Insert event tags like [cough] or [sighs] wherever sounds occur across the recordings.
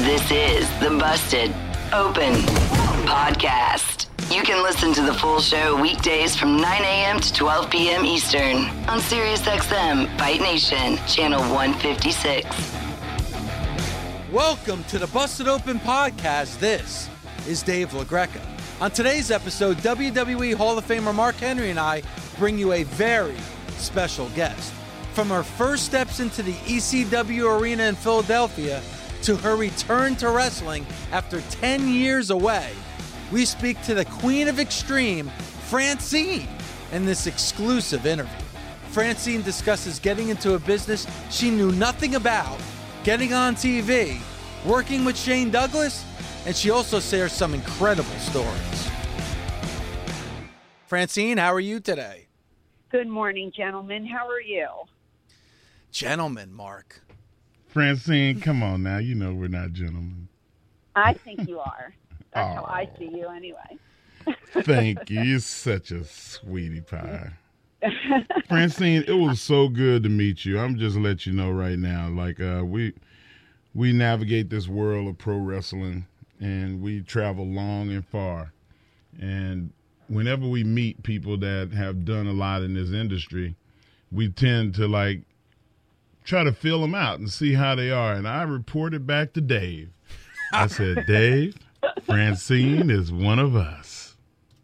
This is the Busted Open Podcast. You can listen to the full show weekdays from 9 a.m. to 12 p.m. Eastern on SiriusXM Fight Nation, channel 156. Welcome to the Busted Open Podcast. This is Dave LaGreca. On today's episode, WWE Hall of Famer Mark Henry and I bring you a very special guest. From her first steps into the ECW arena in Philadelphia to her return to wrestling after 10 years away, we speak to the Queen of Extreme, Francine, in this exclusive interview. Francine discusses getting into a business she knew nothing about, getting on TV, working with Shane Douglas, and she also shares some incredible stories. Francine, how are you today? Good morning, gentlemen. How are you? Gentlemen, Mark. Francine, come on now. You know we're not gentlemen. I think you are. [laughs] That's how Oh. I see you, anyway. Thank you. [laughs] You're such a sweetie pie. [laughs] Francine, it was so good to meet you. I'm just let you know right now. Like uh, we we navigate this world of pro wrestling and we travel long and far. And whenever we meet people that have done a lot in this industry, we tend to like try to fill them out and see how they are. And I reported back to Dave. I said, [laughs] Dave, Francine is one of us.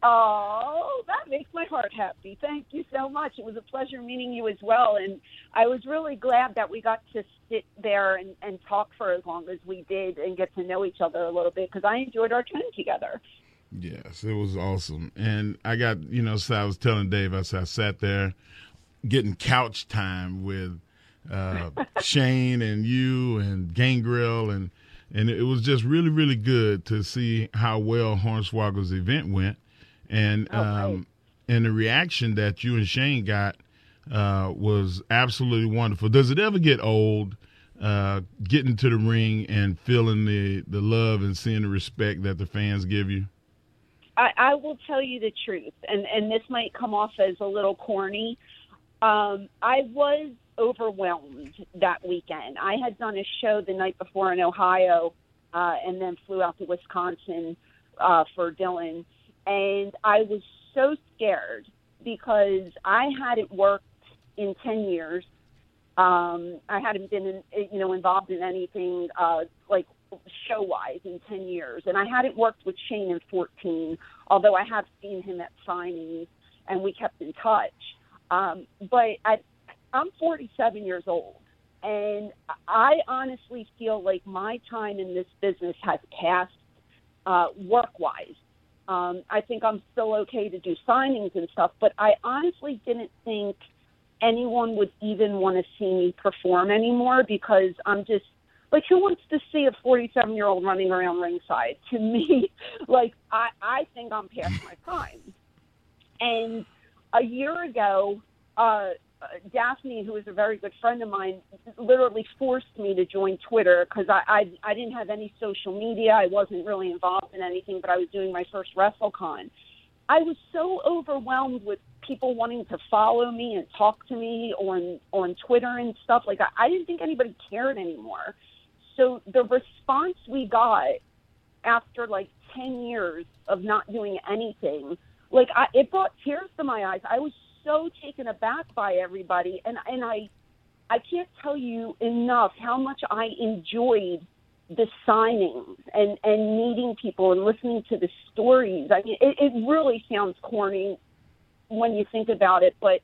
Oh, that makes my heart happy. Thank you so much. It was a pleasure meeting you as well. And I was really glad that we got to sit there and, and talk for as long as we did and get to know each other a little bit because I enjoyed our time together. Yes, it was awesome. And I got, you know, so I was telling Dave, I said, I sat there getting couch time with uh, Shane and you and Gangrel and and it was just really, really good to see how well Hornswoggle's event went, and Oh, um, and the reaction that you and Shane got uh, was absolutely wonderful. Does it ever get old uh, getting to the ring and feeling the the love and seeing the respect that the fans give you? I, I will tell you the truth, and, and this might come off as a little corny. Um, I was overwhelmed that weekend. I had done a show the night before in Ohio, uh, and then flew out to Wisconsin uh, for Dylan, and I was so scared because I hadn't worked in ten years. Um, I hadn't been, in, you know, involved in anything uh, like show wise in 10 years. And I hadn't worked with Shane in 14, although I have seen him at signings and we kept in touch. Um, but I, I'm 47 years old. And I honestly feel like my time in this business has passed uh, work wise. Um, I think I'm still okay to do signings and stuff, but I honestly didn't think anyone would even want to see me perform anymore because I'm just like who wants to see a 47 year old running around ringside to me [laughs] like I, I think i'm past my prime and a year ago uh Uh, daphne who is a very good friend of mine literally forced me to join twitter because I, I i didn't have any social media. I wasn't really involved in anything but i was doing my first wrestlecon. I was so overwhelmed with people wanting to follow me and talk to me on on twitter and stuff. Like i, I didn't think anybody cared anymore. So the response we got after like 10 years of not doing anything like I, it brought tears to my eyes. I was so taken aback by everybody and and i i can't tell you enough how much i enjoyed the signings and and meeting people and listening to the stories i mean it, it really sounds corny when you think about it but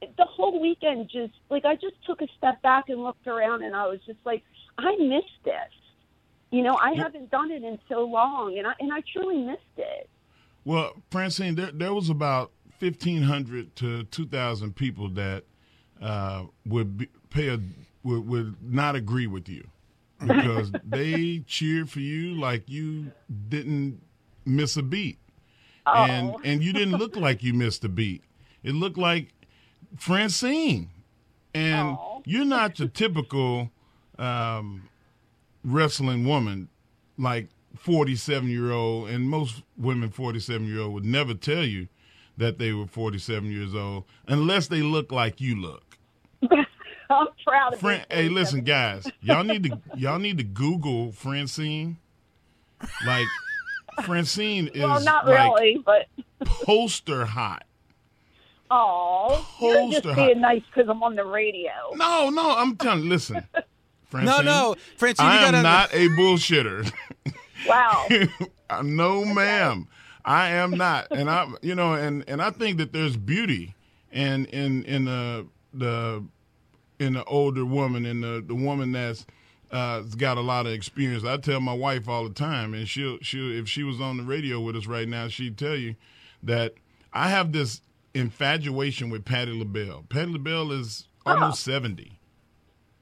the whole weekend just like i just took a step back and looked around and i was just like I missed this. You know, I haven't done it in so long, and I and I truly missed it. Well, Francine, there, there was about 1,500 to 2,000 people that uh, would be, pay a, would, would not agree with you. because [laughs] they cheered for you like you didn't miss a beat, and Oh. and you didn't look like you missed a beat. It looked like Francine, and Oh. you're not your typical um, wrestling woman like 47 year old, and most women 47 year old would never tell you that they were 47 years old unless they look like you look. [laughs] I'm proud of Fran- hey, listen, guys, y'all need to [laughs] y'all need to Google Francine. Like Francine is Well, not like really, but poster hot. oh, you're just Poster being nice because I'm on the radio. No, no, I'm telling. Listen, [laughs] Francine. No, no, Francine, you I am gotta not a bullshitter. Wow. no, ma'am, I am not. And I'm, you know, and and I think that there's beauty in in in the the in the older woman in the the woman that's uh, got a lot of experience. I tell my wife all the time, and she'll she'll if she was on the radio with us right now, she'd tell you that I have this infatuation with Patti LaBelle. Patti LaBelle is almost seventy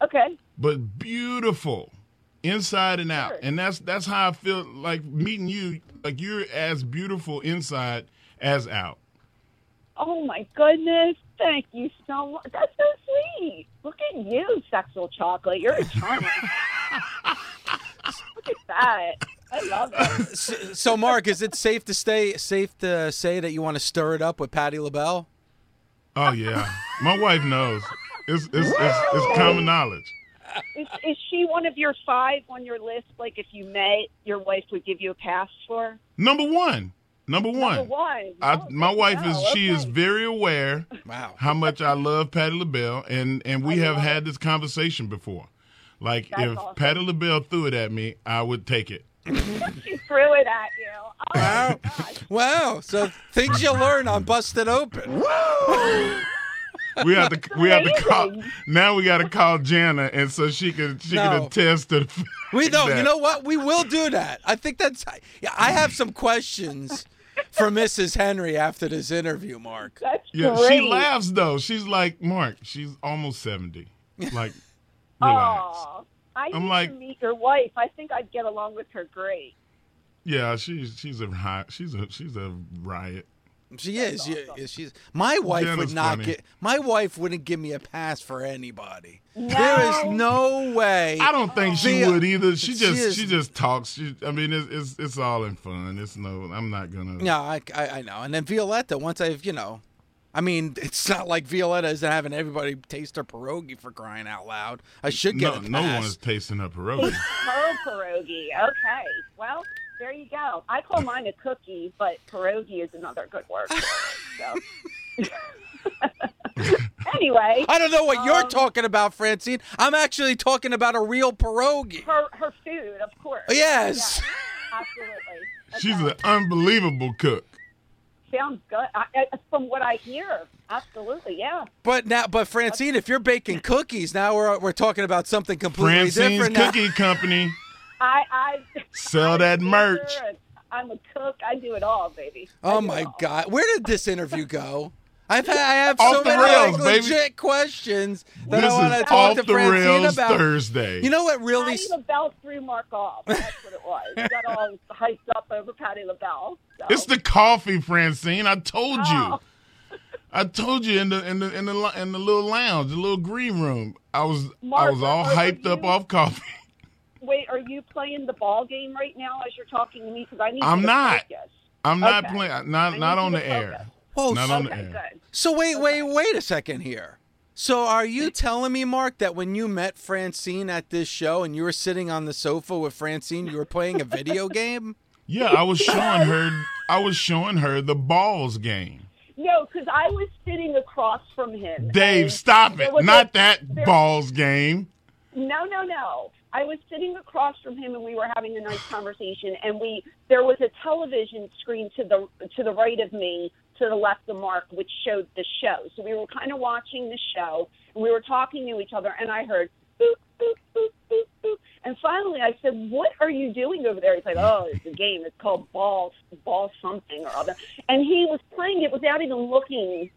okay. but beautiful inside and out. Sure. And that's that's how I feel like meeting you. Like you're as beautiful inside as out. Oh my goodness. Thank you so much. That's so sweet. Look at you, sexual chocolate. You're a charmer. [laughs] Look at that. I love it. [laughs] So, so, Mark, is it safe to stay safe to say that you want to stir it up with Patti LaBelle? Oh yeah, my wife knows. It's it's it's, it's common knowledge. Is, is she one of your five on your list? Like, if you met, your wife would give you a pass for? Number one, number one. Number one. I, Oh, my there you wife is go. she is very aware Wow. how much I love Patti LaBelle, and and we I have love had this conversation before. Like That's if awesome. Patti LaBelle threw it at me, I would take it. [laughs] She threw it at you. Oh, Wow. Wow. So things you learn on Busted Open. [laughs] [laughs] We have to we have to call now. We got to call Jana, and so she can she can attest to. the [laughs] We fact know. You know what? We will do that. I think that's. yeah, I have some questions for Mrs. Henry after this interview, Mark. That's Yeah, great. she laughs though. She's like Mark. She's almost seventy. [laughs] Like, relax. Oh, I I'm like- to meet your wife. I think I'd get along with her great. Yeah, she's she's a high, she's a she's a riot. She is. Yeah, she's. My wife Jenna's would not funny. get. My wife wouldn't give me a pass for anybody. No. There is no way. I don't think she The- would either. She she just is- she just talks. She, I mean, it's, it's it's all in fun. It's no. I'm not gonna. No, I, I, I know. And then Violetta, once I've, you know, I mean, it's not like Violetta isn't having everybody taste her pierogi for crying out loud. I should get No, a no pass. one's tasting her pierogi. Her pierogi. Okay. Well, there you go. I call mine a cookie, but pierogi is another good word it. So. [laughs] anyway, I don't know what you're Um, talking about, Francine. I'm actually talking about a real pierogi. her her food, of course. Yes. Yeah, absolutely. [laughs] She's Okay. an unbelievable cook. sounds good. I, I, from what I hear, absolutely, yeah. But now, but Francine, if you're baking [laughs] cookies, now we're we're talking about something completely Francine's different. now. Cookie Company. I I Sell I'm that merch. baker, I'm a cook. I do it all, baby. I Oh my. God, where did this interview go? I've had, I have Off so many rails, like, baby. legit questions that This I want to talk to Francine about. Thursday. You know what really? Patti LaBelle threw Mark off. That's what it was. You got all hyped up over Patti LaBelle. So. It's the coffee, Francine. I told Oh. you. [laughs] I told you in the in the in the in the little lounge, the little green room. I was I was all are hyped up off coffee. Wait, are you playing the ball game right now as you're talking to me? Because I need I'm to not. focus. I'm not playing. Not not on to the air. focus. Whoa, Not so, on the Okay, air. good. so wait, wait, wait a second here. So are you telling me, Mark, that when you met Francine at this show and you were sitting on the sofa with Francine, you were playing a video [laughs] game? Yeah, I was showing her. I was showing her the balls game. No, because I was sitting across from him. Dave, stop it! Not a- that there- balls game. No, no, no. I was sitting across from him, and we were having a nice conversation. And we there was a television screen to the to the right of me, to the left of Mark, which showed the show. So we were kind of watching the show, and we were talking to each other. And I heard boop boop boop boop boop. And finally, I said, "What are you doing over there?" He's like, "Oh, it's a game. It's called ball ball something or other." And he was playing it without even looking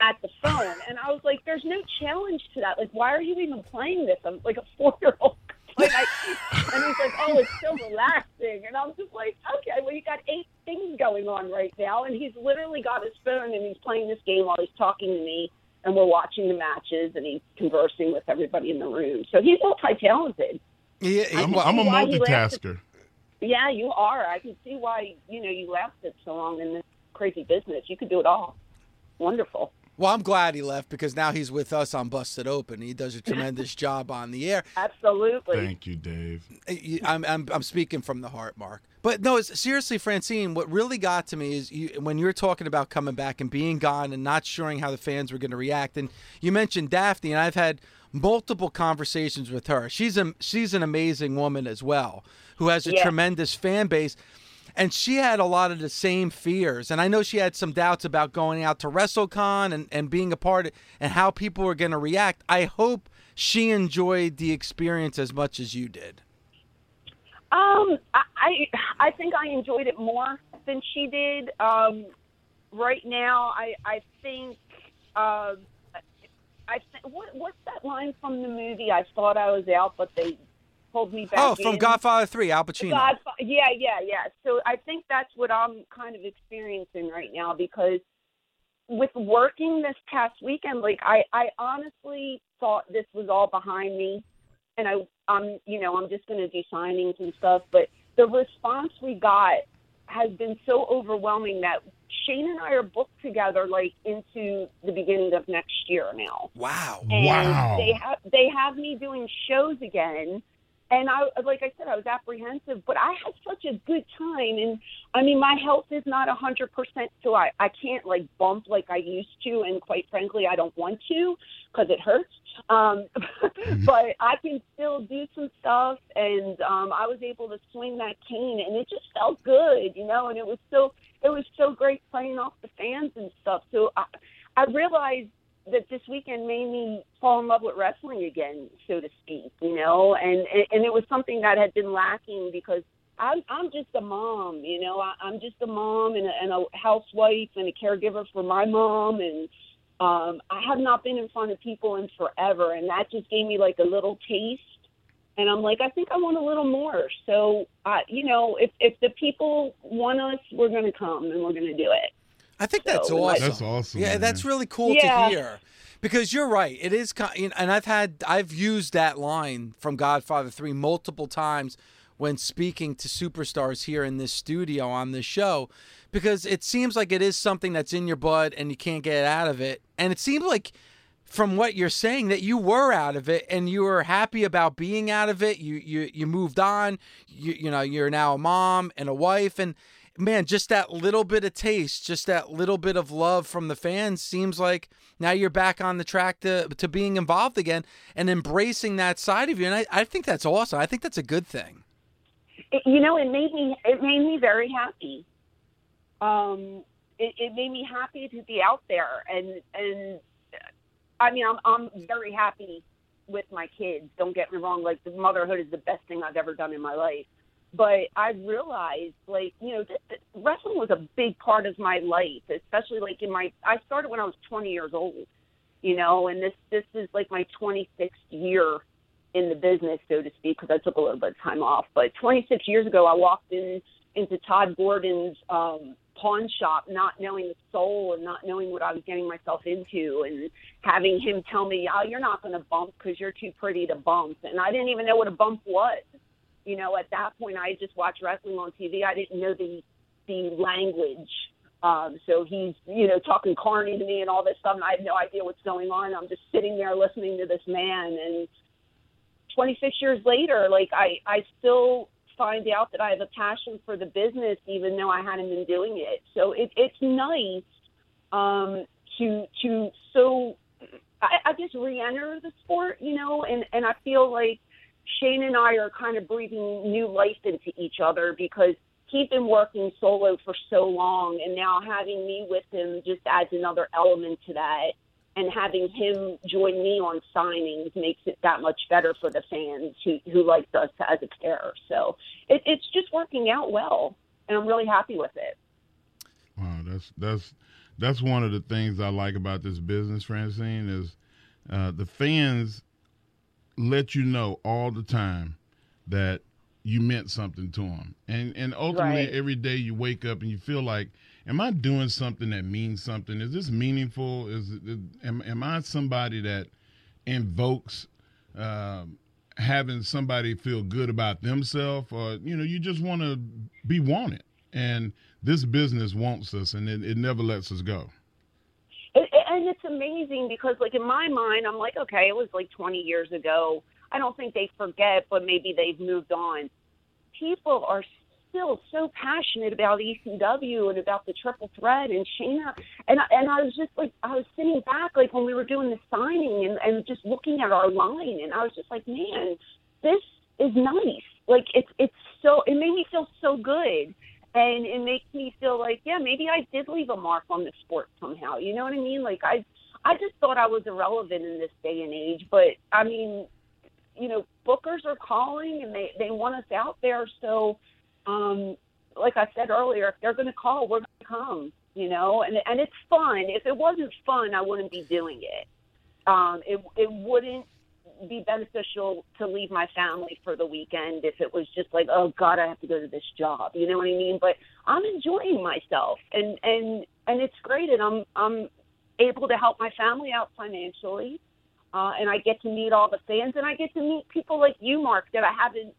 at the phone. And I was like, there's no challenge to that. Like, why are you even playing this? I'm like a four year old like, I, and he's like, oh, it's so relaxing. And I'm just like, okay, well, you got eight things going on right now. And he's literally got his phone and he's playing this game while he's talking to me. And we're watching the matches and he's conversing with everybody in the room. So he's multi talented. Yeah, I'm, I'm a see why he laughed multitasker. Yeah, you are. I can see why, you know, you lasted so long in this crazy business. You could do it all. Wonderful. Well, I'm glad he left because now he's with us on Busted Open. He does a [laughs] tremendous job on the air. Absolutely. Thank you, Dave. I'm, I'm, I'm speaking from the heart, Mark. But no, seriously, Francine, what really got to me is you, when you were talking about coming back and being gone and not sure how the fans were going to react. And you mentioned Daphne, and I've had multiple conversations with her. She's a, she's an amazing woman as well, who has a Yeah. tremendous fan base. And she had a lot of the same fears. And I know she had some doubts about going out to WrestleCon and, and being a part of and how people were going to react. I hope she enjoyed the experience as much as you did. Um, I, I think I enjoyed it more than she did. Um, right now, I I think uh, I th- what what's that line from the movie? I thought I was out, but they pulled me back. Oh, from in. Godfather 3, Al Pacino. God, yeah, yeah, yeah. So I think that's what I'm kind of experiencing right now because with working this past weekend, like I, I honestly thought this was all behind me, and I, I'm, you know, I'm just going to do signings and stuff. But the response we got has been so overwhelming that Shane and I are booked together like into the beginning of next year now Wow. and Wow. they have they have me doing shows again and i like i said i was apprehensive but i had such a good time. And i mean my health is not a hundred percent so i i can't like bump like i used to. And quite frankly i don't want to because it hurts. Um [laughs] but i can still do some stuff. And um i was able to swing that cane and it just felt good you know? And it was so it was so great playing off the fans and stuff. So i i realized that this weekend made me fall in love with wrestling again, so to speak, you know, and and it was something that had been lacking because I'm I'm just a mom, you know, I, I'm just a mom and a, and a housewife and a caregiver for my mom, and um, I have not been in front of people in forever, and that just gave me like a little taste. And I'm like, I think I want a little more. So, uh, you know, if if the people want us, we're going to come and we're going to do it. I think that's oh, So, awesome. That's awesome, Yeah, man. that's really cool Yeah. to hear. Because you're right, it is, ki- you and I've had, I've used that line from Godfather Three multiple times when speaking to superstars here in this studio on this show, because it seems like it is something that's in your blood and you can't get out of it. And it seems like, from what you're saying, that you were out of it and you were happy about being out of it. You you you moved on. You you know you're now a mom and a wife and man, just that little bit of taste, just that little bit of love from the fans seems like now you're back on the track to to being involved again and embracing that side of you. And I, I think that's awesome. I think that's a good thing. it, you know, it made me it made me very happy. Um, it, it made me happy to be out there, and and I mean, I'm I'm very happy with my kids. Don't get me wrong; like the motherhood is the best thing I've ever done in my life. But I realized, like, you know, that, that wrestling was a big part of my life, especially like in my. I started when I was 20 years old, you know, and this this is like my 26th year in the business, so to speak, because I took a little bit of time off. But 26 years ago, I walked in into Todd Gordon's um, pawn shop, not knowing the soul and not knowing what I was getting myself into, and having him tell me, "Oh, you're not going to bump because you're too pretty to bump," and I didn't even know what a bump was. You know, at that point, I just watched wrestling on TV. I didn't know the the language. Um, so he's, you know, talking carny to me and all this stuff, and I have no idea what's going on. I'm just sitting there listening to this man, and 26 years later, like I, I still find out that I have a passion for the business, even though I hadn't been doing it. So it, it's nice um, to to so I, I just re-enter the sport, you know, and and I feel like Shane and I are kind of breathing new life into each other because he's been working solo for so long, and now having me with him just adds another element to that and having him join me on signings makes it that much better for the fans who who liked us as a pair. So it, it's just working out well, and I'm really happy with it. Wow, that's that's that's one of the things I like about this business, Francine, is uh, the fans let you know all the time that you meant something to them. And and ultimately Right. every day you wake up and you feel like am I doing something that means something? Is this meaningful? Is it, am am I somebody that invokes um, having somebody feel good about themselves or you know you just want to be wanted and this business wants us and it, it never lets us go and it's amazing because, like in my mind, I'm like, okay, it was like 20 years ago. I don't think they forget, but maybe they've moved on. People are still so passionate about ECW and about the triple threat and Shayna. And I, and I was just like, I was sitting back like when we were doing the signing and, and just looking at our line, and I was just like, man, this is nice. Like it's it's so it made me feel so good and it makes me feel like yeah maybe i did leave a mark on the sport somehow. You know what i mean? Like i i just thought i was irrelevant in this day and age. But i mean you know bookers are calling and they they want us out there. So um like i said earlier if they're going to call we're going to come you know? And and it's fun. If it wasn't fun i wouldn't be doing it. Um it it wouldn't be beneficial to leave my family for the weekend if it was just like, oh God, I have to go to this job. You know what I mean? But I'm enjoying myself, and and and it's great, and I'm I'm able to help my family out financially, uh, and I get to meet all the fans, and I get to meet people like you, Mark, that I haven't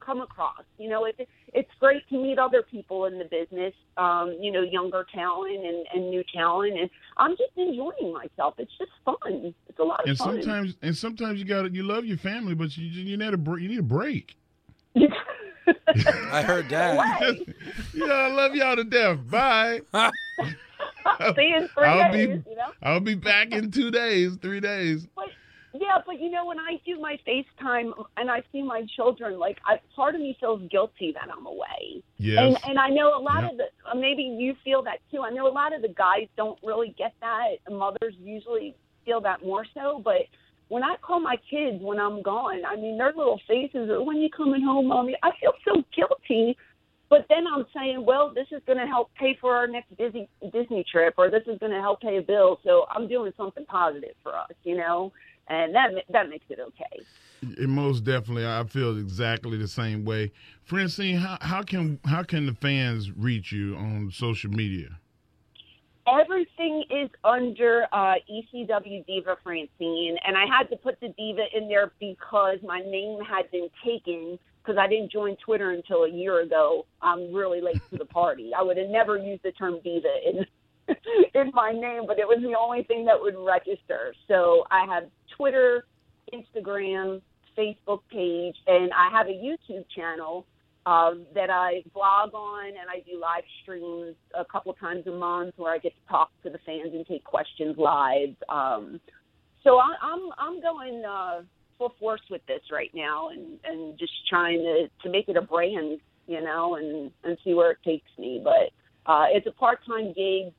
come across. You know, it, it's great to meet other people in the business, um, you know, younger talent and, and new talent, and I'm just enjoying myself. It's just fun. It's a lot of and fun. And sometimes and sometimes you got to you love your family but you you need a br- you need a break [laughs] I heard that. [laughs] Yeah i love y'all to death bye [laughs] See you in 3 I'll days, be- you know? i'll be back in two days three days But yeah, but you know, when I do my FaceTime and I see my children, like I, part of me feels guilty that I'm away. yes And and I know a lot Yeah. of the uh, maybe you feel that too. I know a lot of the guys don't really get that. Mothers usually feel that more so, but when I call my kids when I'm gone, I mean their little faces are when you coming home, mommy. I feel so guilty. But then I'm saying, well, this is going to help pay for our next Disney Disney trip, or this is going to help pay a bill. So I'm doing something positive for us, you know, and that that makes it okay. It most definitely, I feel exactly the same way. Francine, how, how can how can the fans reach you on social media? Everything is under uh, ECW Diva Francine, and I had to put the Diva in there because my name had been taken because I didn't join Twitter until a year ago. I'm really late to the party. I would have never used the term Diva in [laughs] in my name, but it was the only thing that would register. So I have Twitter, Instagram, Facebook page, and I have a YouTube channel um, that I blog on, and I do live streams a couple of times a month where I get to talk to the fans and take questions live. Um, so I, I'm I'm going uh, full force with this right now, and and just trying to to make it a brand, you know, and and see where it takes me. But uh, it's a part time gig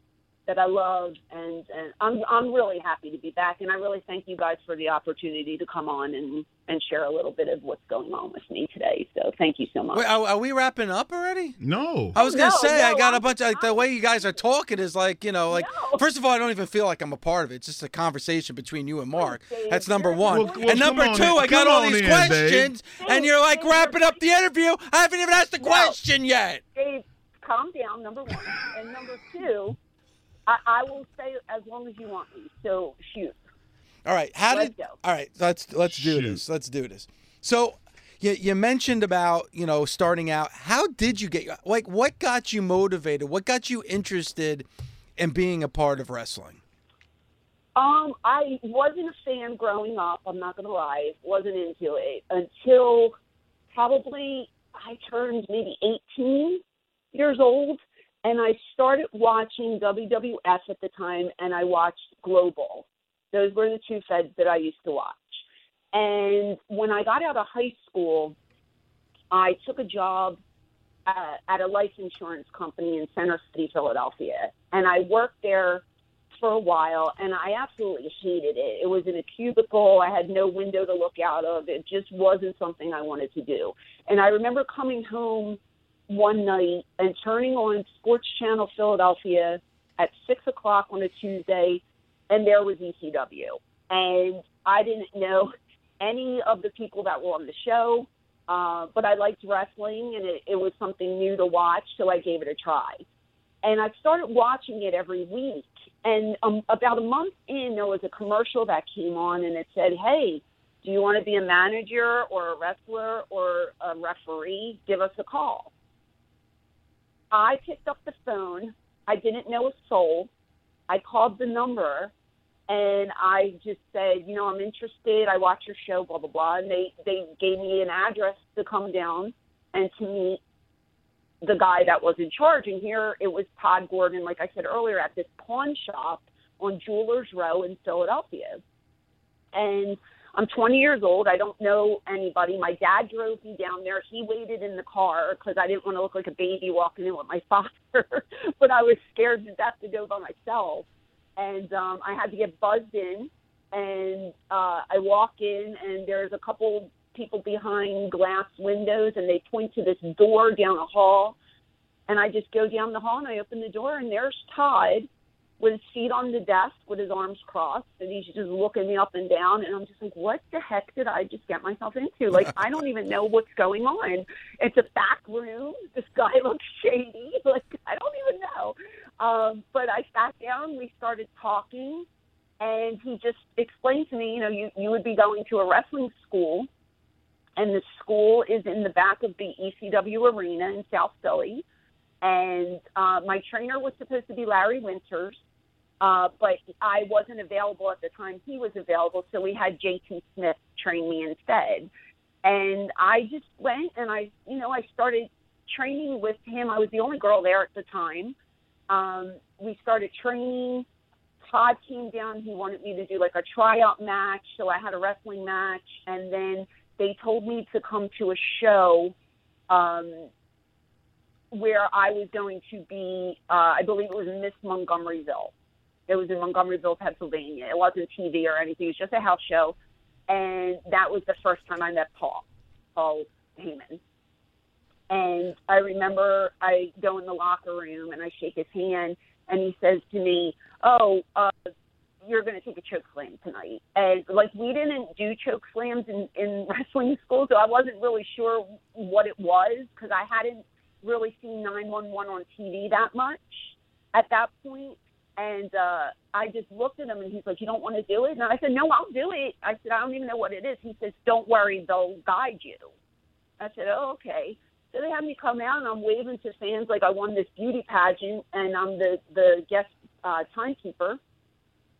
that I love, and and I'm I'm really happy to be back, and I really thank you guys for the opportunity to come on and and share a little bit of what's going on with me today. So thank you so much. Wait, are, are we wrapping up already? No. I was gonna No, say I got a I'm- bunch of like the way you guys are talking is like you know like No. first of all I don't even feel like I'm a part of it. It's just a conversation between you and Mark. That's number one. Well, well, and number two, in. I got Come all these in, Dave. questions, and you're like wrapping up the interview. I haven't even asked the No. question yet. Dave, calm down. Number one, and number two, I, I will stay as long as you want me. So shoot. All right, how Let's did? go. All right, let's let's do Shoot. this. Let's do this. So, you you mentioned about you know starting out. How did you get like what got you motivated? What got you interested in being a part of wrestling? Um, I wasn't a fan growing up. I'm not gonna lie, wasn't into it until probably I turned maybe 18 years old, and I started watching WWF at the time, and I watched Global. Those were the two feds that I used to watch. And when I got out of high school, I took a job uh, at a life insurance company in Center City, Philadelphia, and I worked there for a while and I absolutely hated it. It was in a cubicle. I had no window to look out of. It just wasn't something I wanted to do. And I remember coming home one night and turning on Sports Channel Philadelphia at six o'clock on a Tuesday, and there was ECW. And I didn't know any of the people that were on the show. Uh, but I liked wrestling, and it, it was something new to watch, so I gave it a try. And I started watching it every week. And um, about a month in, there was a commercial that came on, and it said, "Hey, do you want to be a manager or a wrestler or a referee? Give us a call." I picked up the phone. I didn't know a soul. I called the number and I just said, you know, I'm interested. I watch your show, blah blah blah. And they they gave me an address to come down and to meet the guy that was in charge. And here it was Todd Gordon, like I said earlier, at this pawn shop on Jewelers Row in Philadelphia. And I'm 20 years old. I don't know anybody. My dad drove me down there. He waited in the car because I didn't want to look like a baby walking in with my [laughs] father, but I was scared to death to go by myself and um, I had to get buzzed in. And uh, I walk in, and there's a couple people behind glass windows, and they point to this door down a hall. And I just go down the hall, and I open the door, and there's Todd with his feet on the desk with his arms crossed, and he's just looking me up and down. And I'm just like, what the heck did I just get myself into? Like, [laughs] I don't even know what's going on. It's a back room. This guy [laughs] looks shady. [laughs] Like, I don't even know. Um, but I sat down, we started talking, and he just explained to me, you know, you, you would be going to a wrestling school, and the school is in the back of the ECW arena in South Philly. And uh, my trainer was supposed to be Larry Winters, uh, but I wasn't available at the time he was available, so we had JT Smith train me instead. And I just went and I, you know, I started training with him. I was the only girl there at the time. Um, we started training. Todd came down. He wanted me to do like a tryout match. So I had a wrestling match. And then they told me to come to a show um, where I was going to be, uh, I believe it was Miss Montgomeryville. It was in Montgomeryville, Pennsylvania. It wasn't TV or anything. It was just a house show. And that was the first time I met Paul, Paul Heyman. And I remember I go in the locker room and I shake his hand, and he says to me, "Oh, uh, you're going to take a choke slam tonight." And like we didn't do choke slams in in [laughs] wrestling school, so I wasn't really sure what it was because I hadn't really seen 911 on TV that much at that point. And uh, I just looked at him and he's like, You don't want to do it? And I said, No, I'll do it. I said, I don't even know what it is. He says, Don't worry, they'll guide you. I said, Oh, okay. So they had me come out, and I'm waving to fans like I won this beauty pageant, and I'm the the guest uh, timekeeper.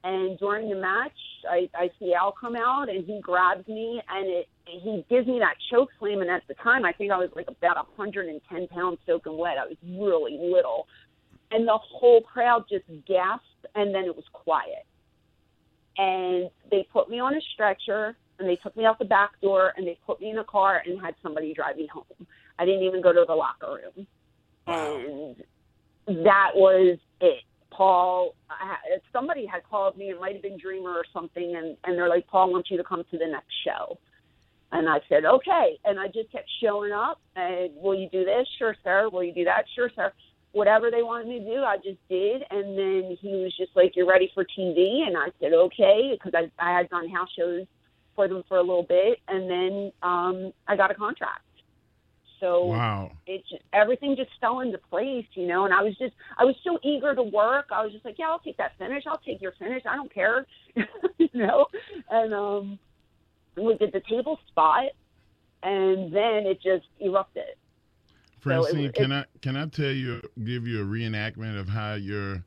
And during the match, I, I see Al come out, and he grabs me, and it he gives me that choke slam. And at the time, I think I was like about 110 pounds soaking wet. I was really little, and the whole crowd just gasped, and then it was quiet. And they put me on a stretcher, and they took me out the back door, and they put me in a car, and had somebody drive me home I didn't even go to the locker room. And that was it. Paul, somebody had called me. It might have been Dreamer or something, and and they're like, Paul wants you to come to the next show. And I said, okay. And I just kept showing up. And will you do this? Sure, sir. Will you do that? Sure, sir. Whatever they wanted me to do, I just did. And then he was just like, you're ready for TV? And I said, okay, because I, I had done house shows for them for a little bit. And then um, I got a contract. So wow. it just, everything just fell into place, you know. And I was just I was so eager to work. I was just like, yeah, I'll take that finish. I'll take your finish. I don't care, [laughs] you know. And um, we did the table spot, and then it just erupted. Francine, so it, can I can I tell you give you a reenactment of how your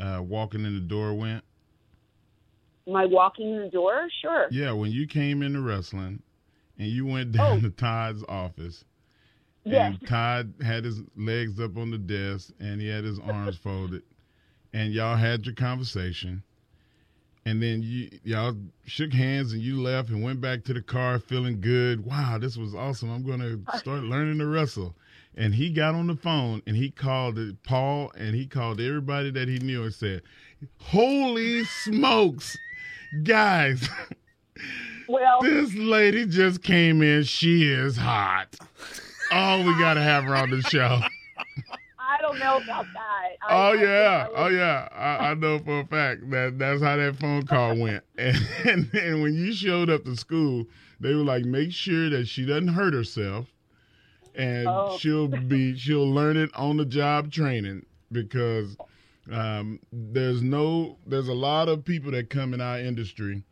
uh, walking in the door went? My walking in the door, sure. Yeah, when you came into wrestling and you went down oh. to Todd's office Yes. And Todd had his legs up on the desk and he had his [laughs] arms folded. And y'all had your conversation. And then you y'all shook hands and you left and went back to the car feeling good. Wow, this was awesome. I'm going to start learning to wrestle. And he got on the phone and he called Paul and he called everybody that he knew and said, "Holy smokes, guys!" [laughs] Well, this lady just came in. She is hot. Oh, we got to have her on the show. I don't know about that. I, oh yeah, oh yeah. I, I, know for a fact that that's how that phone call went. [laughs] And, and, and when you showed up to school, they were like, make sure that she doesn't hurt herself, and oh. she'll be she'll learn it on the job training because um, there's no there's a lot of people that come in our industry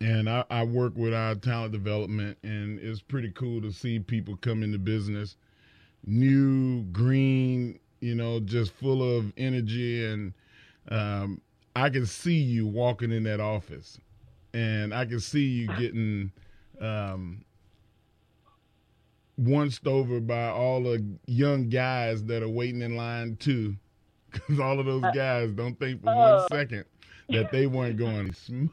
and I, I, work with our talent development and it's pretty cool to see people come into business new green you know just full of energy and um, i can see you walking in that office and i can see you getting um, onced over by all the young guys that are waiting in line too [laughs] because all of those uh, guys don't think for one uh. second that they weren't going smooth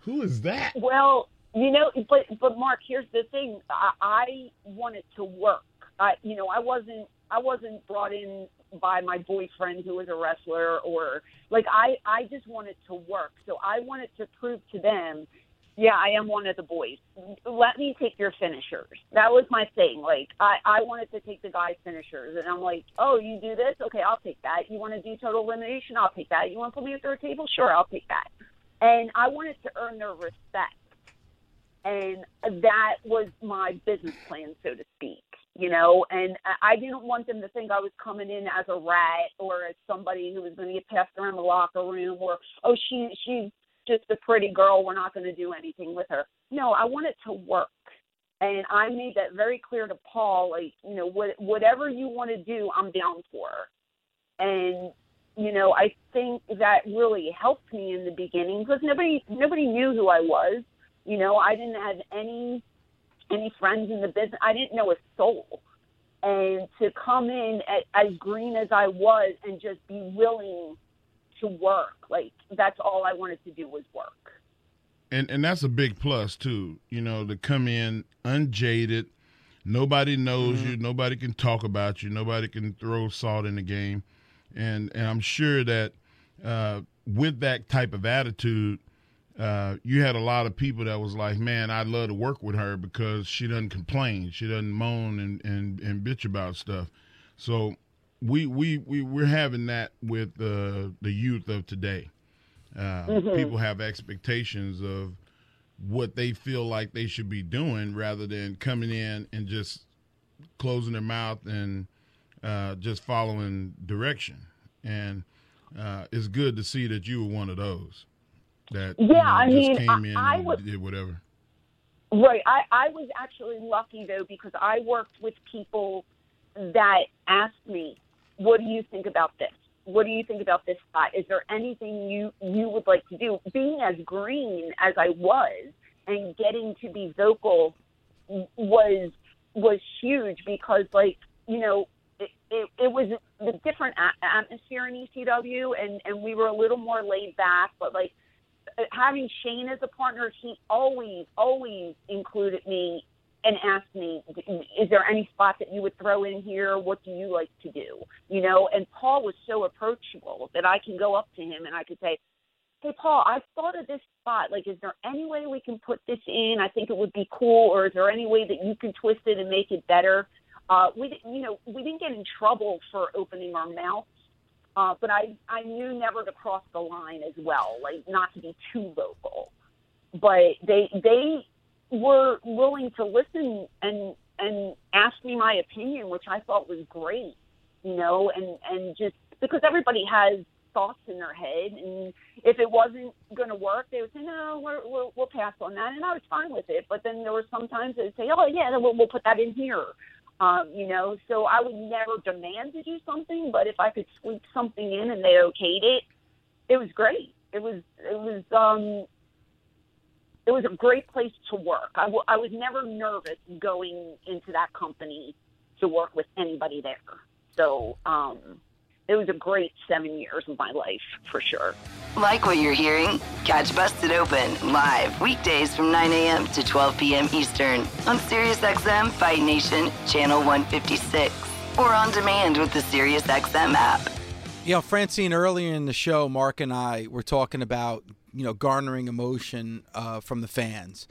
who is that? Well, you know, but but Mark, here's the thing. I, I wanted to work. I, you know, I wasn't I wasn't brought in by my boyfriend who was a wrestler or like I I just wanted to work. So I wanted to prove to them, yeah, I am one of the boys. Let me take your finishers. That was my thing. Like I I wanted to take the guys finishers and I'm like, "Oh, you do this? Okay, I'll take that. You want to do total elimination? I'll take that. You want to put me at third table? Sure, I'll take that." And I wanted to earn their respect. And that was my business plan, so to speak, you know. And I didn't want them to think I was coming in as a rat or as somebody who was going to get passed around the locker room or, oh, she she's just a pretty girl. We're not going to do anything with her. No, I want it to work. And I made that very clear to Paul, like, you know, what, whatever you want to do, I'm down for. And you know, I think that really helped me in the beginning because nobody nobody knew who I was. You know, I didn't have any any friends in the business. I didn't know a soul. And to come in at, as green as I was and just be willing to work, like that's all I wanted to do was work. And and that's a big plus too. You know, to come in unjaded, nobody knows mm-hmm. you, nobody can talk about you, nobody can throw salt in the game and and I'm sure that uh, with that type of attitude, uh, you had a lot of people that was like, "Man, I'd love to work with her because she doesn't complain, she doesn't moan and and, and bitch about stuff." So we we we we're having that with the the youth of today. Uh, mm-hmm. People have expectations of what they feel like they should be doing rather than coming in and just closing their mouth and uh, just following direction. And uh, it's good to see that you were one of those that yeah, you know, I mean, came I, in I and was, did whatever. Right. I, I was actually lucky though because I worked with people that asked me, "What do you think about this? What do you think about this spot? Is there anything you you would like to do?" Being as green as I was and getting to be vocal was was huge because like you know it, it, it was the different atmosphere in ECW, and and we were a little more laid back. But like uh, having Shane as a partner, he always always included me and ask me, "Is there any spot that you would throw in here? What do you like to do?" You know. And Paul was so approachable that I can go up to him and I could say, "Hey, Paul, I thought of this spot. Like, is there any way we can put this in? I think it would be cool. Or is there any way that you can twist it and make it better?" Uh, we, you know, we didn't get in trouble for opening our mouths, uh, but I, I knew never to cross the line as well, like not to be too vocal. But they, they were willing to listen and and ask me my opinion, which I thought was great, you know, and and just because everybody has thoughts in their head, and if it wasn't going to work, they would say, no, we're, we'll, we'll pass on that, and I was fine with it. But then there were sometimes they'd say, oh yeah, we'll, we'll put that in here, um, you know, so I would never demand to do something, but if I could sweep something in and they okayed it, it was great. It was it was um it was a great place to work. I, w- I was never nervous going into that company to work with anybody there. So um, it was a great seven years of my life for sure. Like what you're hearing? Catch Busted Open live weekdays from 9 a.m. to 12 p.m. Eastern on SiriusXM Fight Nation Channel 156 or on demand with the SiriusXM app. You know, Francine, earlier in the show, Mark and I were talking about, you know, garnering emotion uh, from the fans.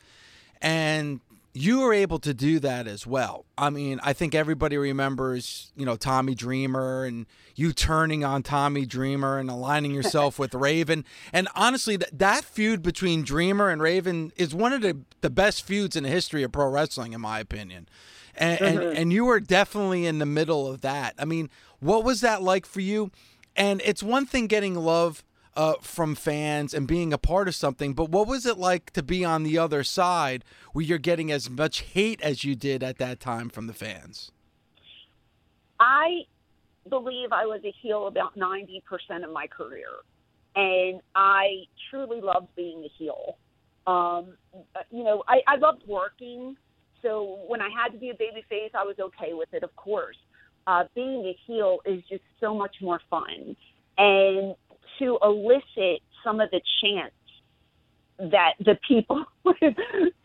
And you were able to do that as well. I mean, I think everybody remembers, you know, Tommy Dreamer and you turning on Tommy Dreamer and aligning yourself with [laughs] Raven. And honestly, th- that feud between Dreamer and Raven is one of the, the best feuds in the history of pro wrestling, in my opinion. And, mm-hmm. and, and you were definitely in the middle of that. I mean, what was that like for you? And it's one thing getting love uh, from fans and being a part of something. But what was it like to be on the other side where you're getting as much hate as you did at that time from the fans? I believe I was a heel about 90% of my career. And I truly loved being a heel. Um, you know, I, I loved working. So when I had to be a baby face, I was okay with it, of course. Uh, being a heel is just so much more fun. And to elicit some of the chants that the people [laughs]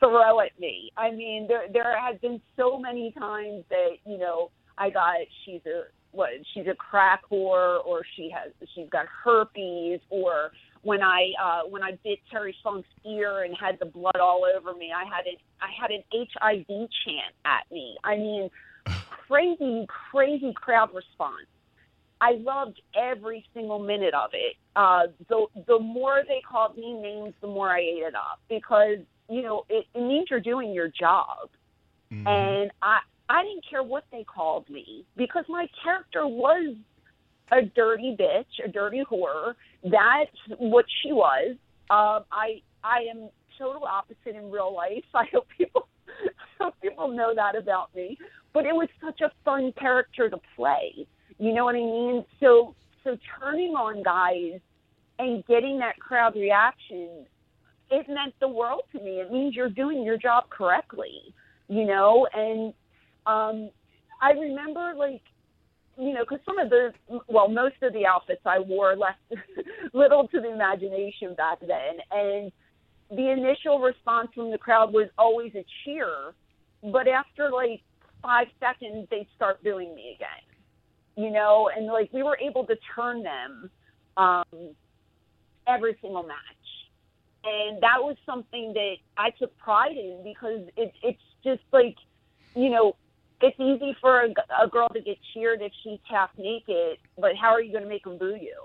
throw at me. I mean, there there have been so many times that you know I got she's a what she's a crack whore or she has she's got herpes or when I uh, when I bit Terry Funk's ear and had the blood all over me, I had an I had an HIV chant at me. I mean, [sighs] crazy crazy crowd response. I loved every single minute of it. Uh, the the more they called me names, the more I ate it up because you know it, it means you're doing your job, mm-hmm. and I I didn't care what they called me because my character was a dirty bitch, a dirty whore. That's what she was. Um, I I am total opposite in real life. [laughs] I hope people I [laughs] hope people know that about me. But it was such a fun character to play you know what I mean? So so turning on guys and getting that crowd reaction, it meant the world to me. It means you're doing your job correctly, you know. And um, I remember like you know, because some of the, well, most of the outfits I wore left [laughs] little to the imagination back then. And the initial response from the crowd was always a cheer. But after like five seconds, they'd start booing me again you know, and like we were able to turn them um, every single match. And that was something that I took pride in because it, it's just like, you know, it's easy for a, a girl to get cheered if she's half naked, but how are you going to make them boo you?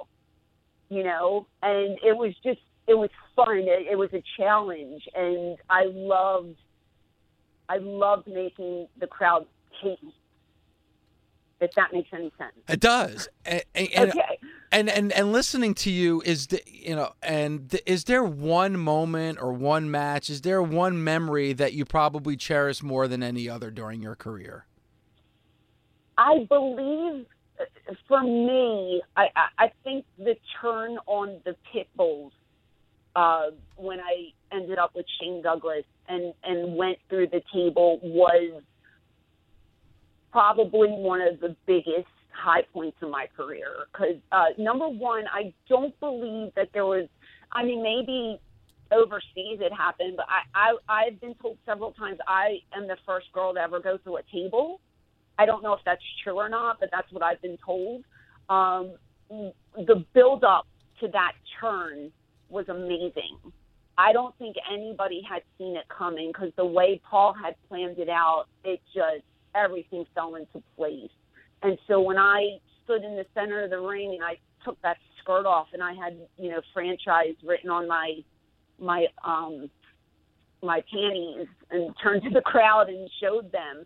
You know, and it was just, it was fun. It, it was a challenge, and I loved, I loved making the crowd hate me if that makes any sense. It does. And, and, okay. And, and and listening to you is the, you know and the, is there one moment or one match is there one memory that you probably cherish more than any other during your career? I believe uh, for me, I, I think the turn on the pit bulls uh, when I ended up with Shane Douglas and and went through the table was probably one of the biggest high points in my career. Because uh, number one, I don't believe that there was. I mean, maybe overseas it happened, but I, I I've been told several times I am the first girl to ever go through a table. I don't know if that's true or not, but that's what I've been told. Um, the build up to that turn was amazing. I don't think anybody had seen it coming because the way Paul had planned it out, it just everything fell into place. And so when I stood in the center of the ring and I took that skirt off and I had, you know, franchise written on my my um my panties and [laughs] turned to the crowd and showed them,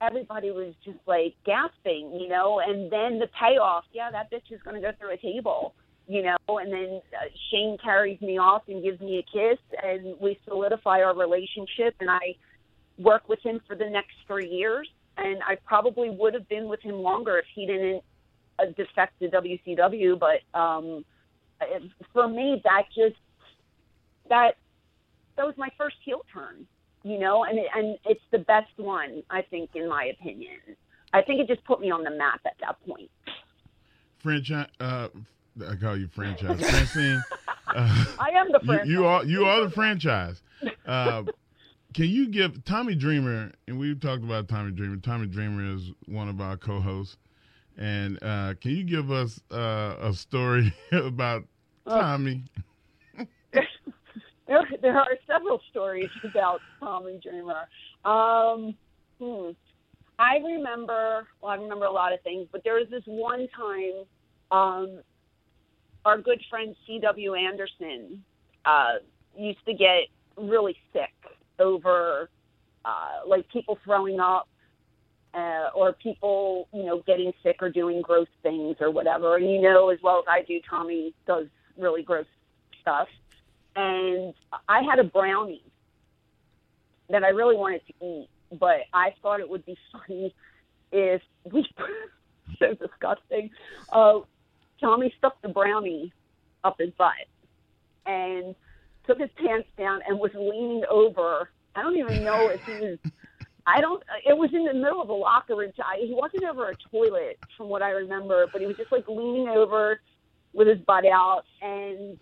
everybody was just like gasping, you know, and then the payoff, yeah, that bitch is going to go through a table, you know, and then uh, Shane carries me off and gives me a kiss and we solidify our relationship and I work with him for the next three years, and I probably would have been with him longer if he didn't uh, defect to WCW. But um, for me, that just that that was my first heel turn, you know, and and it's the best one I think, in my opinion. I think it just put me on the map at that point. Franchise, uh, I call you franchise, [laughs] Francine. Uh, I am the franchise. You, you are you are the franchise. Uh, can you give Tommy Dreamer, and we've talked about Tommy Dreamer. Tommy Dreamer is one of our co-hosts, and uh, can you give us uh, a story [laughs] about Tommy? [laughs] there, there are several stories about Tommy Dreamer. Um, hmm. I remember, well, I remember a lot of things, but there was this one time, um, our good friend C.W. Anderson uh, used to get really sick over uh, like people throwing up uh, or people, you know, getting sick or doing gross things or whatever. And you know as well as I do, Tommy does really gross stuff. And I had a brownie that I really wanted to eat, but I thought it would be [laughs] funny if we [laughs] so disgusting. Uh, Tommy stuck the brownie up his butt and took his pants down and was leaning over. I don't even know if he was. I don't. It was in the middle of a locker room. I, he wasn't over a toilet, from what I remember, but he was just like leaning over with his butt out, and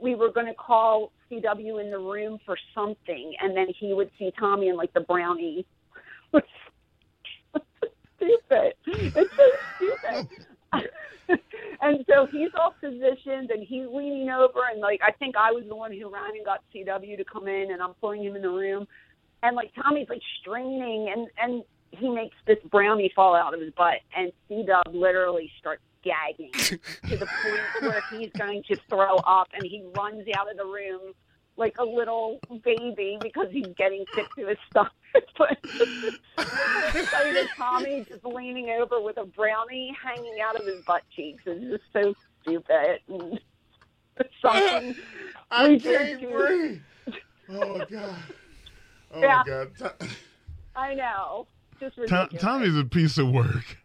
we were going to call CW in the room for something, and then he would see Tommy and like the brownie. [laughs] stupid. It's so stupid. [laughs] and so he's all positioned and he's leaning over and like I think I was the one who ran and got CW to come in and I'm pulling him in the room. And like Tommy's like straining and and he makes this brownie fall out of his butt and C CW literally starts gagging [laughs] to the point where he's going to throw up and he runs out of the room like a little baby because he's getting sick to his stomach. [laughs] but I mean, Tommy just leaning over with a brownie hanging out of his butt cheeks is just so stupid. And [laughs] something I we can't did breathe. Oh god. Oh Yeah. god. I know. Just Tom, ridiculous. Tommy's a piece of work.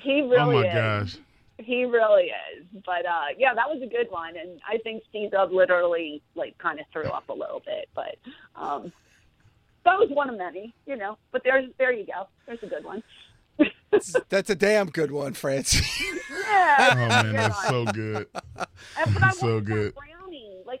he really oh my is. gosh. He really is. But uh yeah, that was a good one and I think Steve Dub literally like kind of threw up a little bit, but um that was one of many, you know. But there's there you go. There's a good one. [laughs] That's a damn good one, Francie. Yeah. Oh man, that's so good. And- but I So wanted good.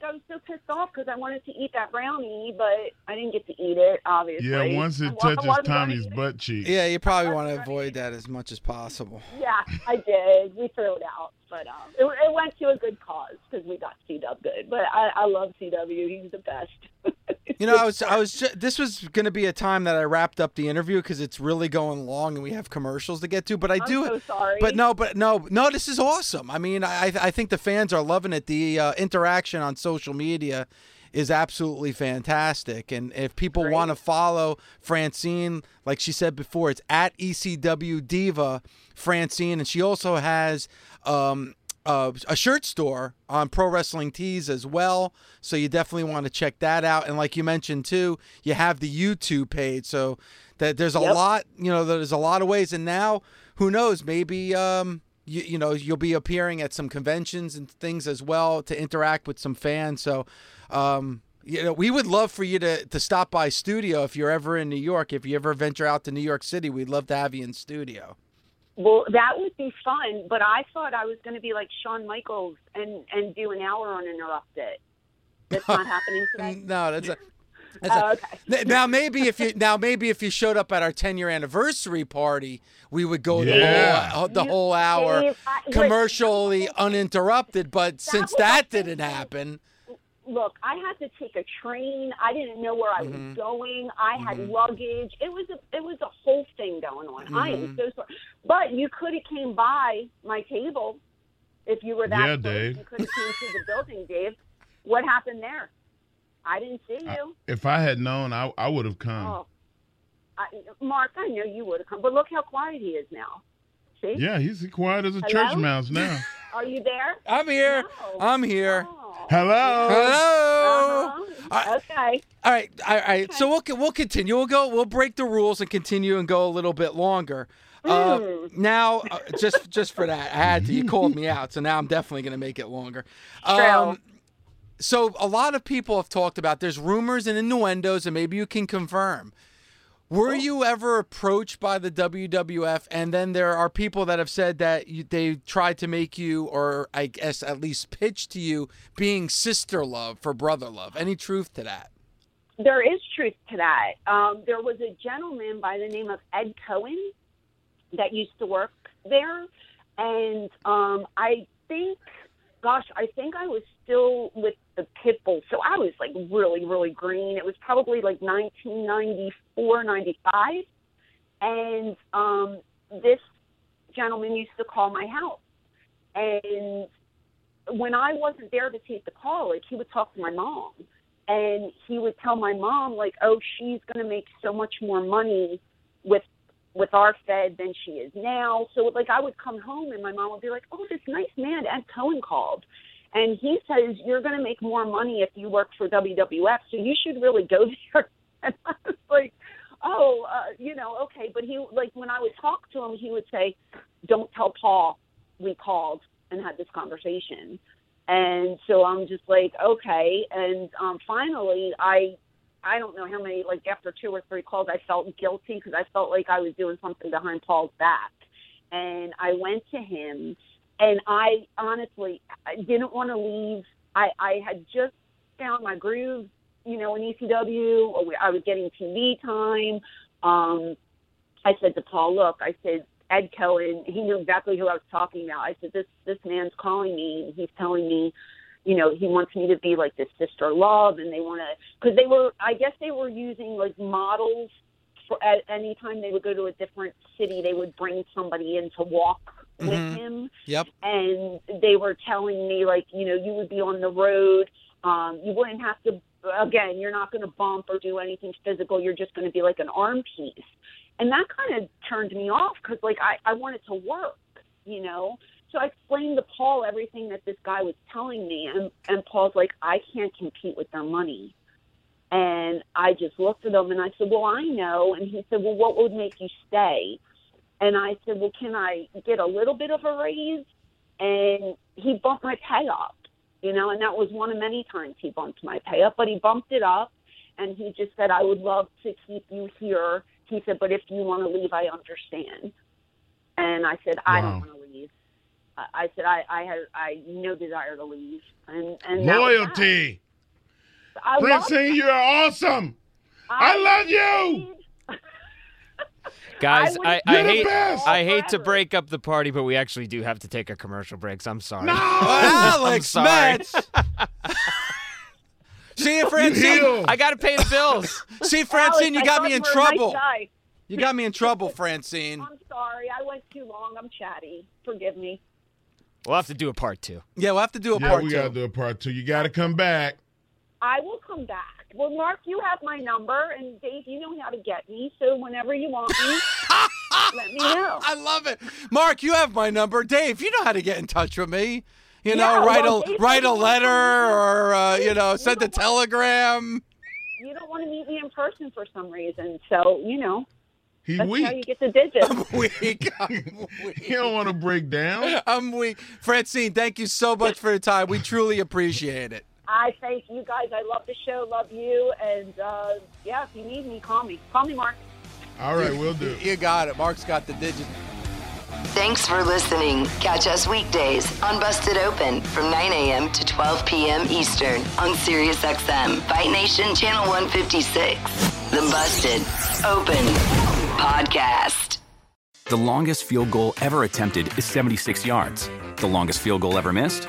That brownie. Like I was so pissed off because I wanted to eat that brownie, but I didn't get to eat it. Obviously. Yeah, once it I touches wasn't Tommy's butt cheek. yeah, you probably want to avoid that as much as possible. Yeah, I did. We threw it out, but um, it, it went to a good cause because we got CW good. But I, I love CW. He's the best. [laughs] You know, I was, I was. This was going to be a time that I wrapped up the interview because it's really going long and we have commercials to get to. But I I'm do. so sorry. But no, but no, no. This is awesome. I mean, I, I think the fans are loving it. The uh, interaction on social media is absolutely fantastic. And if people want to follow Francine, like she said before, it's at ECW Diva Francine, and she also has. Um, uh, a shirt store on Pro Wrestling Tees as well. So you definitely want to check that out. And like you mentioned too, you have the YouTube page. So that there's a Yep. lot, you know, there's a lot of ways. And now, who knows? Maybe um, you, you know you'll be appearing at some conventions and things as well to interact with some fans. So. Um, you know, we would love for you to, to stop by studio if you're ever in New York. If you ever venture out to New York City, we'd love to have you in studio. Well, that would be fun. But I thought I was going to be like Shawn Michaels and and do an hour uninterrupted. That's not happening today. [laughs] No, that's a, that's a- Oh, okay. N- Now maybe if you now maybe if you showed up at our 10 year anniversary party, we would go Yeah. Uh, the whole the You- whole hour I- look, commercially [laughs] uninterrupted. But since that didn't thing. happen, look, I had to take a train. I didn't know where I Mm-hmm. was going. I had luggage. It was a it was a whole thing going on. I Mm-hmm. am so sorry. But you could have came by my table if you were that Yeah, close. Dave. You could have came to the building, Dave. What happened there? I didn't see you. If I had known, I I would have come. oh, I, Mark, I know you would have come, but look how quiet he is now. See? Yeah, he's quiet as a Hello? church mouse now. [laughs] Are you there? I'm here. No. I'm here. Oh. Hello. Hello. Uh-huh. I- okay. All right, all right. So we'll we'll continue. We'll go. We'll break the rules and continue and go a little bit longer. Uh, Mm. now, uh, just just for that, I had to. You called me [laughs] out, so now I'm definitely going to make it longer. True. Um, so a lot of people have talked about. There's rumors and innuendos, and maybe you can confirm. Were you ever approached by the WWF? And then there are people that have said that you, they tried to make you, or I guess at least pitch to you, being sister love for brother love. Any truth to that? There is truth to that. Um, there was a gentleman by the name of Ed Cohen that used to work there, and um, I think, gosh, I think I was still with the pit bull. So I was like really, really green. It was probably like 1994, 95. And um, this gentleman used to call my house. And when I wasn't there to take the call, like he would talk to my mom and he would tell my mom like, "Oh, she's going to make so much more money with with our Fed than she is now." So like I would come home and my mom would be like, "Oh, this nice man Ed Cohen called." And he says you're going to make more money if you work for WWF, so you should really go [laughs] there. And I was like, oh, uh, you know, okay. But he, like, when I would talk to him, he would say, don't tell Paul we called and had this conversation. And so I'm just like, okay. And um, finally, I, I don't know how many, like, after two or three calls, I felt guilty because I felt like I was doing something behind Paul's back. And I went to him, and I honestly I didn't want to leave. I, I had just found my groove you know, in ECW. I was getting TV time. Um, I said to Paul, look, I said, Ed Cohen, he knew exactly who I was talking about. I said, this, this man's calling me and he's telling me, you know, he wants me to be like this sister love and they want to, cause they were, I guess they were using like models for at any time they would go to a different city, they would bring somebody in to walk with Mhm. him. Yep. And they were telling me like, you know, you would be on the road. Um, you wouldn't have to again, you're not going to bump or do anything physical. You're just going to be like an arm piece. And that kind of turned me off because, like, I, I wanted to work, you know? So I explained to Paul everything that this guy was telling me. And, and Paul's like, I can't compete with their money. And I just looked at him and I said, Well, I know. And he said, Well, what would make you stay? And I said, Well, can I get a little bit of a raise? And he bumped my pay up you know, and that was one of many times he bumped my pay up, but he bumped it up and he just said, I would love to keep you here. He said, but if you want to leave, I understand. And I said, I don't want to leave. I I said, I, I had, I no desire to leave. And, and that was that. Loyalty. I Francine, you are awesome. I love you. Guys, would- I, I hate. I hate to break up the party, but we actually do have to take a commercial break. So I'm sorry. No. [laughs] Alex sorry. [laughs] See you, You Francine. I got to pay the bills. See, Francine, Alex, you got me in you were a nice trouble. You got me in trouble, Francine. I'm sorry. I went too long. I'm chatty. Forgive me. We'll have to do a part two. Yeah, we'll have to do a Yeah, part we two. got to do a part two. You got to come back. I will come back. Well, Mark, you have my number, and Dave, you know how to get me. So whenever you want me, [laughs] let me know. I love it. Mark, you have my number. Dave, you know how to get in touch with me. You Yeah, know, write well, a Dave write a letter or uh, you know, You send a don't want- telegram. You don't want to meet me in person for some reason, so you know He that's how you get the digits. [laughs] I'm weak. I'm [laughs] He weak. don't want to break down. I'm weak. Francine, thank you so much for your time. We truly appreciate it. I thank you guys. I love the show. Love you. And uh, yeah, if you need me, call me. Call me, Mark. All right, we'll do. You got it. Mark's got the digits. Thanks for listening. Catch us weekdays on Busted Open from 9 a.m. to 12 p.m. Eastern on SiriusXM, Fight Nation Channel 156. The Busted Open Podcast. The longest field goal ever attempted is 76 yards. The longest field goal ever missed?